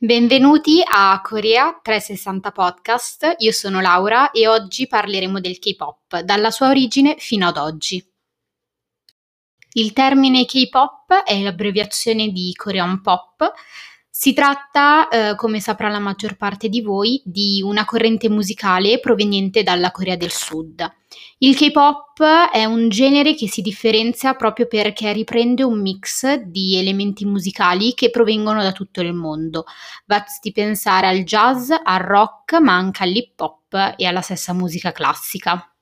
Benvenuti a Corea 360 Podcast, io sono Laura e oggi parleremo del K-pop, dalla sua origine fino ad oggi. Il termine K-pop è l'abbreviazione di Korean Pop, si tratta, eh, come saprà la maggior parte di voi, di una corrente musicale proveniente dalla Corea del Sud. Il K-pop è un genere che si differenzia proprio perché riprende un mix di elementi musicali che provengono da tutto il mondo. Basti pensare al jazz, al rock, ma anche all'hip hop e alla stessa musica classica.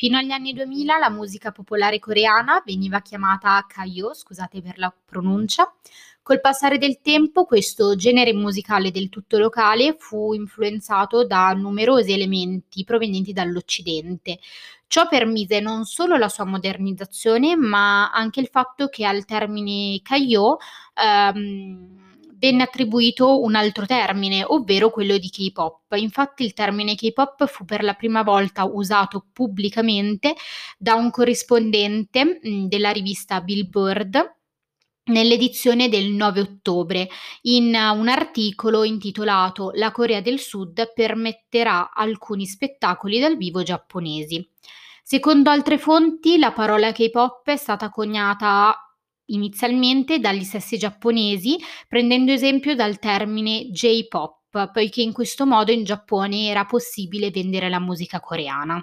Fino agli anni 2000 la musica popolare coreana veniva chiamata Kayo, scusate per la pronuncia. Col passare del tempo questo genere musicale del tutto locale fu influenzato da numerosi elementi provenienti dall'Occidente. Ciò permise non solo la sua modernizzazione, ma anche il fatto che al termine Kayo ehm, venne attribuito un altro termine, ovvero quello di K-pop. Infatti il termine K-pop fu per la prima volta usato pubblicamente da un corrispondente mh, della rivista Billboard nell'edizione del 9 ottobre in un articolo intitolato La Corea del Sud permetterà alcuni spettacoli dal vivo giapponesi. Secondo altre fonti, la parola K-pop è stata coniata inizialmente dagli stessi giapponesi, prendendo esempio dal termine J-pop, poiché in questo modo in Giappone era possibile vendere la musica coreana.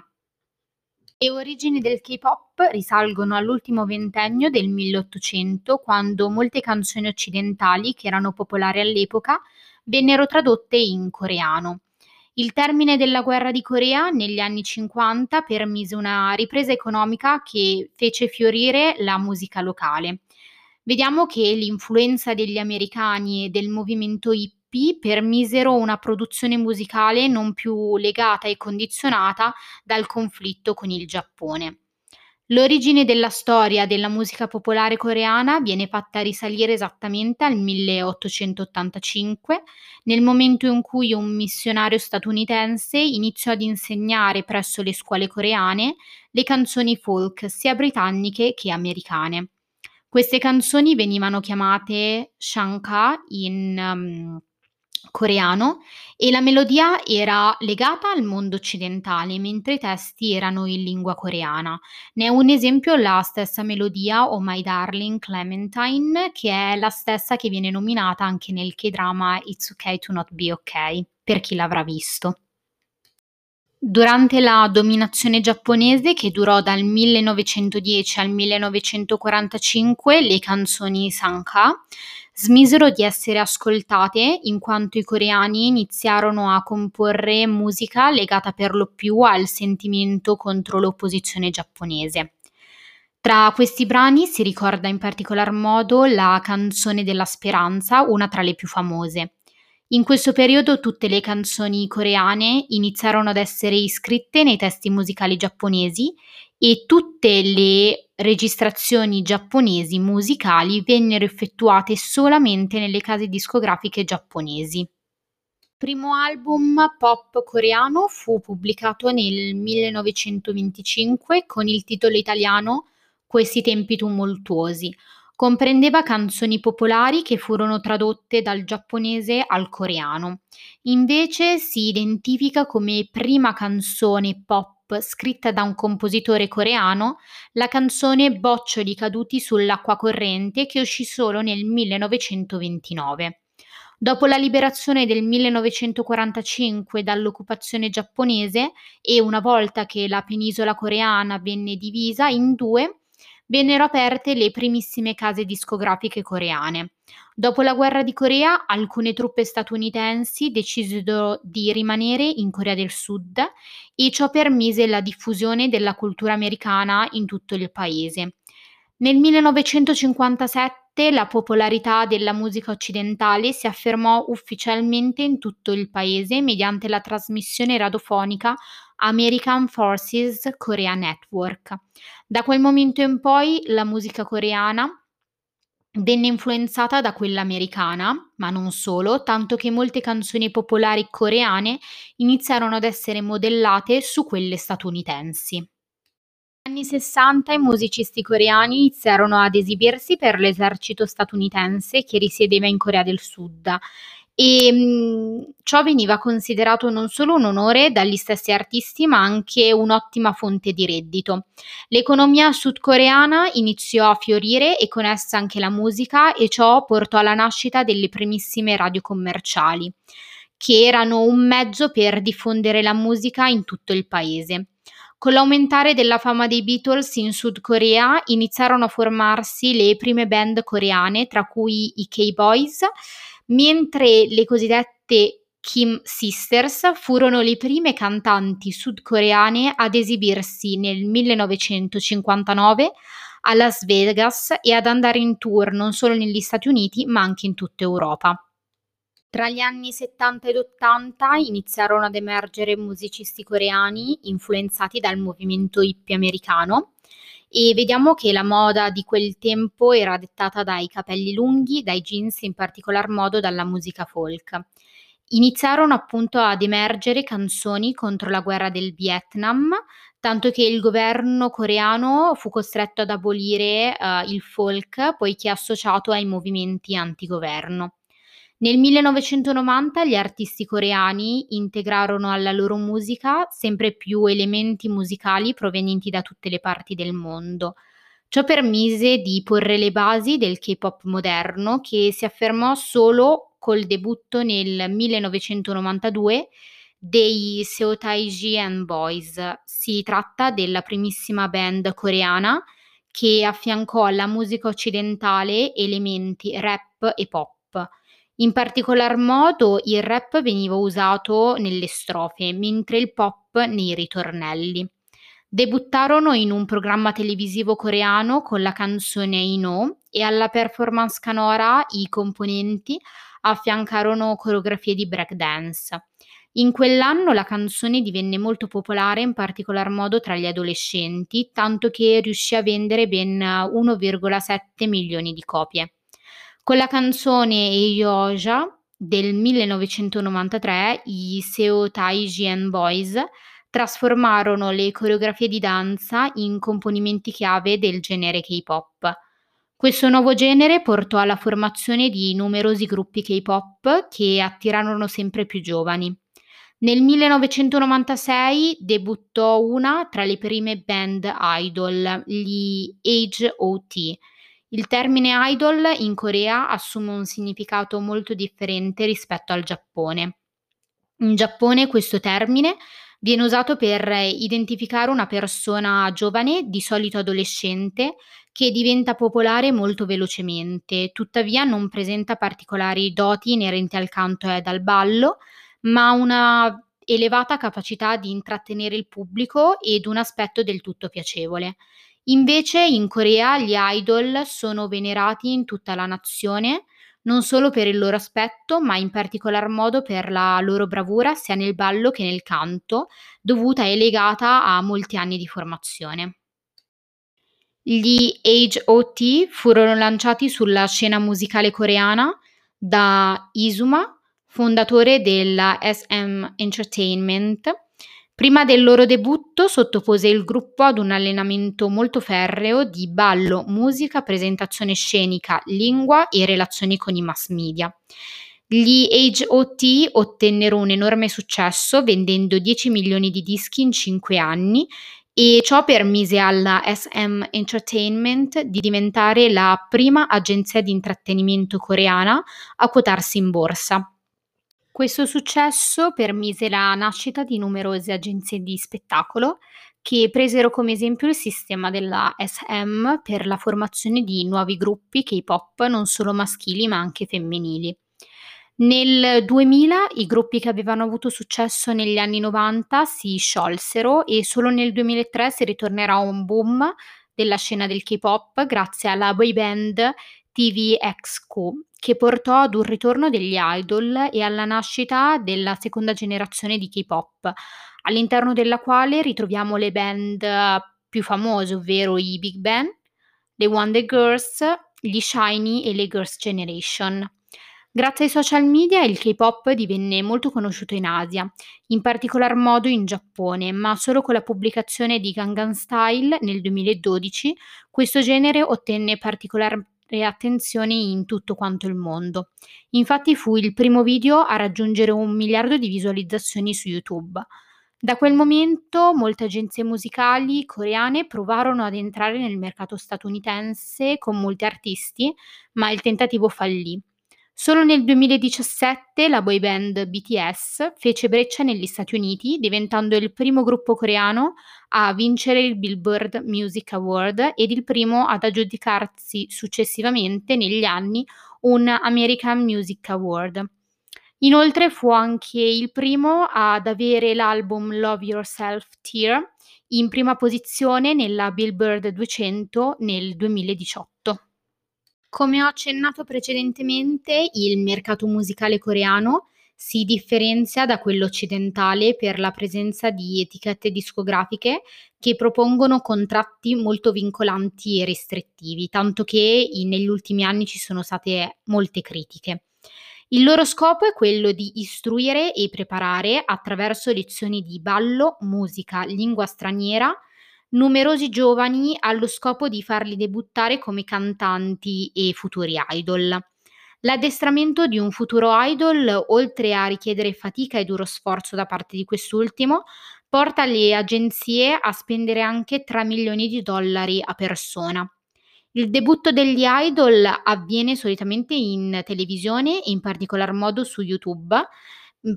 Le origini del K-pop risalgono all'ultimo ventennio del 1800, quando molte canzoni occidentali che erano popolari all'epoca vennero tradotte in coreano. Il termine della guerra di Corea negli anni 50 permise una ripresa economica che fece fiorire la musica locale. Vediamo che l'influenza degli americani e del movimento hippie permisero una produzione musicale non più legata e condizionata dal conflitto con il Giappone. L'origine della storia della musica popolare coreana viene fatta risalire esattamente al 1885, nel momento in cui un missionario statunitense iniziò ad insegnare presso le scuole coreane le canzoni folk sia britanniche che americane. Queste canzoni venivano chiamate Shanka in um, coreano e la melodia era legata al mondo occidentale, mentre i testi erano in lingua coreana. Ne è un esempio la stessa melodia Oh My Darling Clementine, che è la stessa che viene nominata anche nel K-drama It's Okay to Not Be Okay, per chi l'avrà visto. Durante la dominazione giapponese, che durò dal 1910 al 1945, le canzoni Sanka smisero di essere ascoltate in quanto i coreani iniziarono a comporre musica legata per lo più al sentimento contro l'opposizione giapponese. Tra questi brani si ricorda in particolar modo la canzone della speranza, una tra le più famose. In questo periodo tutte le canzoni coreane iniziarono ad essere iscritte nei testi musicali giapponesi e tutte le registrazioni giapponesi musicali vennero effettuate solamente nelle case discografiche giapponesi. Il primo album pop coreano fu pubblicato nel 1925 con il titolo italiano Questi tempi tumultuosi, Comprendeva canzoni popolari che furono tradotte dal giapponese al coreano. Invece si identifica come prima canzone pop scritta da un compositore coreano la canzone Boccioli caduti sull'acqua corrente che uscì solo nel 1929. Dopo la liberazione del 1945 dall'occupazione giapponese e una volta che la penisola coreana venne divisa in due, vennero aperte le primissime case discografiche coreane. Dopo la guerra di Corea, alcune truppe statunitensi decisero di rimanere in Corea del Sud e ciò permise la diffusione della cultura americana in tutto il paese. Nel 1957 la popolarità della musica occidentale si affermò ufficialmente in tutto il paese mediante la trasmissione radiofonica American Forces Korea Network. Da quel momento in poi la musica coreana venne influenzata da quella americana, ma non solo, tanto che molte canzoni popolari coreane iniziarono ad essere modellate su quelle statunitensi. Negli anni 60 i musicisti coreani iniziarono ad esibirsi per l'esercito statunitense che risiedeva in Corea del Sud e mh, ciò veniva considerato non solo un onore dagli stessi artisti ma anche un'ottima fonte di reddito. L'economia sudcoreana iniziò a fiorire e con essa anche la musica e ciò portò alla nascita delle primissime radio commerciali che erano un mezzo per diffondere la musica in tutto il paese. Con l'aumentare della fama dei Beatles in Sud Corea iniziarono a formarsi le prime band coreane, tra cui i K-Boys, mentre le cosiddette Kim Sisters furono le prime cantanti sudcoreane ad esibirsi nel 1959 a Las Vegas e ad andare in tour non solo negli Stati Uniti ma anche in tutta Europa. Tra gli anni 70 ed 80 iniziarono ad emergere musicisti coreani influenzati dal movimento hippie americano e vediamo che la moda di quel tempo era dettata dai capelli lunghi, dai jeans, in particolar modo dalla musica folk. Iniziarono appunto ad emergere canzoni contro la guerra del Vietnam, tanto che il governo coreano fu costretto ad abolire uh, il folk poiché associato ai movimenti antigoverno. Nel 1990 gli artisti coreani integrarono alla loro musica sempre più elementi musicali provenienti da tutte le parti del mondo. Ciò permise di porre le basi del K-pop moderno che si affermò solo col debutto nel 1992 dei Seotaiji and Boys. Si tratta della primissima band coreana che affiancò alla musica occidentale elementi rap e pop. In particolar modo il rap veniva usato nelle strofe, mentre il pop nei ritornelli. Debuttarono in un programma televisivo coreano con la canzone Ino e alla performance canora i componenti affiancarono coreografie di breakdance. In quell'anno la canzone divenne molto popolare, in particolar modo tra gli adolescenti, tanto che riuscì a vendere ben 1,7 milioni di copie. Con la canzone Eyoja del 1993 i Seo Taiji Boys trasformarono le coreografie di danza in componimenti chiave del genere K-pop. Questo nuovo genere portò alla formazione di numerosi gruppi K-pop che attirarono sempre più giovani. Nel 1996 debuttò una tra le prime band idol, gli H.O.T., il termine idol in Corea assume un significato molto differente rispetto al Giappone. In Giappone questo termine viene usato per identificare una persona giovane, di solito adolescente, che diventa popolare molto velocemente, tuttavia non presenta particolari doti inerenti al canto e al ballo, ma una elevata capacità di intrattenere il pubblico ed un aspetto del tutto piacevole. Invece in Corea gli idol sono venerati in tutta la nazione, non solo per il loro aspetto, ma in particolar modo per la loro bravura sia nel ballo che nel canto, dovuta e legata a molti anni di formazione. Gli H.O.T. furono lanciati sulla scena musicale coreana da Izuma, fondatore della SM Entertainment, Prima del loro debutto sottopose il gruppo ad un allenamento molto ferreo di ballo, musica, presentazione scenica, lingua e relazioni con i mass media. Gli H.O.T. ottennero un enorme successo vendendo 10 milioni di dischi in 5 anni e ciò permise alla SM Entertainment di diventare la prima agenzia di intrattenimento coreana a quotarsi in borsa. Questo successo permise la nascita di numerose agenzie di spettacolo che presero come esempio il sistema della SM per la formazione di nuovi gruppi K-pop non solo maschili ma anche femminili. Nel 2000 i gruppi che avevano avuto successo negli anni 90 si sciolsero e solo nel 2003 si ritornerà a un boom della scena del K-pop grazie alla boy band TVXQ che portò ad un ritorno degli idol e alla nascita della seconda generazione di K-pop, all'interno della quale ritroviamo le band più famose, ovvero i Big Bang, le Wonder Girls, gli Shiny e le Girls' Generation. Grazie ai social media il K-pop divenne molto conosciuto in Asia, in particolar modo in Giappone, ma solo con la pubblicazione di Gangnam Style nel 2012 questo genere ottenne particolar attenzione in tutto quanto il mondo. Infatti fu il primo video a raggiungere un miliardo di visualizzazioni su YouTube. Da quel momento molte agenzie musicali coreane provarono ad entrare nel mercato statunitense con molti artisti, ma il tentativo fallì. Solo nel 2017 la boy band BTS fece breccia negli Stati Uniti, diventando il primo gruppo coreano a vincere il Billboard Music Award ed il primo ad aggiudicarsi successivamente negli anni un American Music Award. Inoltre fu anche il primo ad avere l'album Love Yourself Tear in prima posizione nella Billboard 200 nel 2018. Come ho accennato precedentemente, il mercato musicale coreano si differenzia da quello occidentale per la presenza di etichette discografiche che propongono contratti molto vincolanti e restrittivi, tanto che negli ultimi anni ci sono state molte critiche. Il loro scopo è quello di istruire e preparare attraverso lezioni di ballo, musica, lingua straniera, numerosi giovani allo scopo di farli debuttare come cantanti e futuri idol. L'addestramento di un futuro idol, oltre a richiedere fatica e duro sforzo da parte di quest'ultimo, porta le agenzie a spendere anche 3 milioni di dollari a persona. Il debutto degli idol avviene solitamente in televisione in particolar modo su YouTube,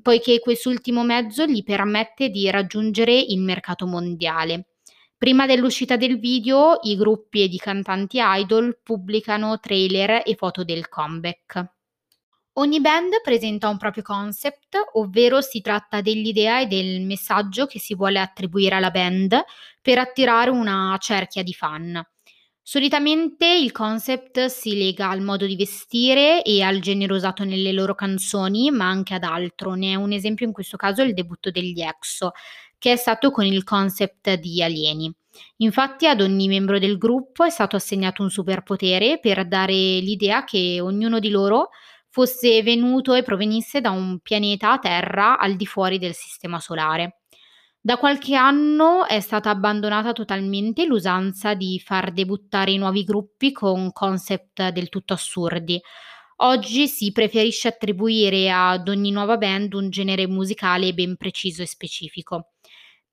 poiché quest'ultimo mezzo gli permette di raggiungere il mercato mondiale. Prima dell'uscita del video, i gruppi ed i cantanti idol pubblicano trailer e foto del comeback. Ogni band presenta un proprio concept, ovvero si tratta dell'idea e del messaggio che si vuole attribuire alla band per attirare una cerchia di fan. Solitamente il concept si lega al modo di vestire e al genere usato nelle loro canzoni, ma anche ad altro. Ne è un esempio in questo caso il debutto degli EXO, che è stato con il concept di alieni. Infatti ad ogni membro del gruppo è stato assegnato un superpotere per dare l'idea che ognuno di loro fosse venuto e provenisse da un pianeta Terra al di fuori del sistema solare. Da qualche anno è stata abbandonata totalmente l'usanza di far debuttare i nuovi gruppi con concept del tutto assurdi. Oggi si preferisce attribuire ad ogni nuova band un genere musicale ben preciso e specifico.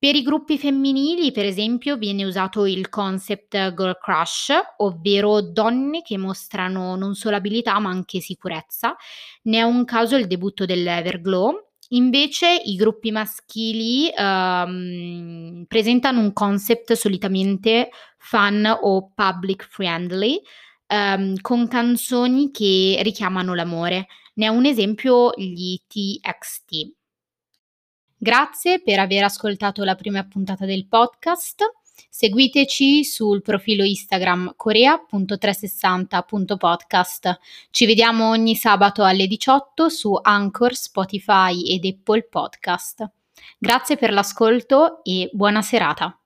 Per i gruppi femminili, per esempio, viene usato il concept girl crush, ovvero donne che mostrano non solo abilità ma anche sicurezza. Ne è un caso il debutto dell'Everglow, Invece i gruppi maschili, uhm, presentano un concept solitamente fun o public friendly, uhm, con canzoni che richiamano l'amore. Ne è un esempio gli TXT. Grazie per aver ascoltato la prima puntata del podcast. Seguiteci sul profilo Instagram corea.360.podcast. Ci vediamo ogni sabato alle 18 su Anchor, Spotify ed Apple Podcast. Grazie per l'ascolto e buona serata.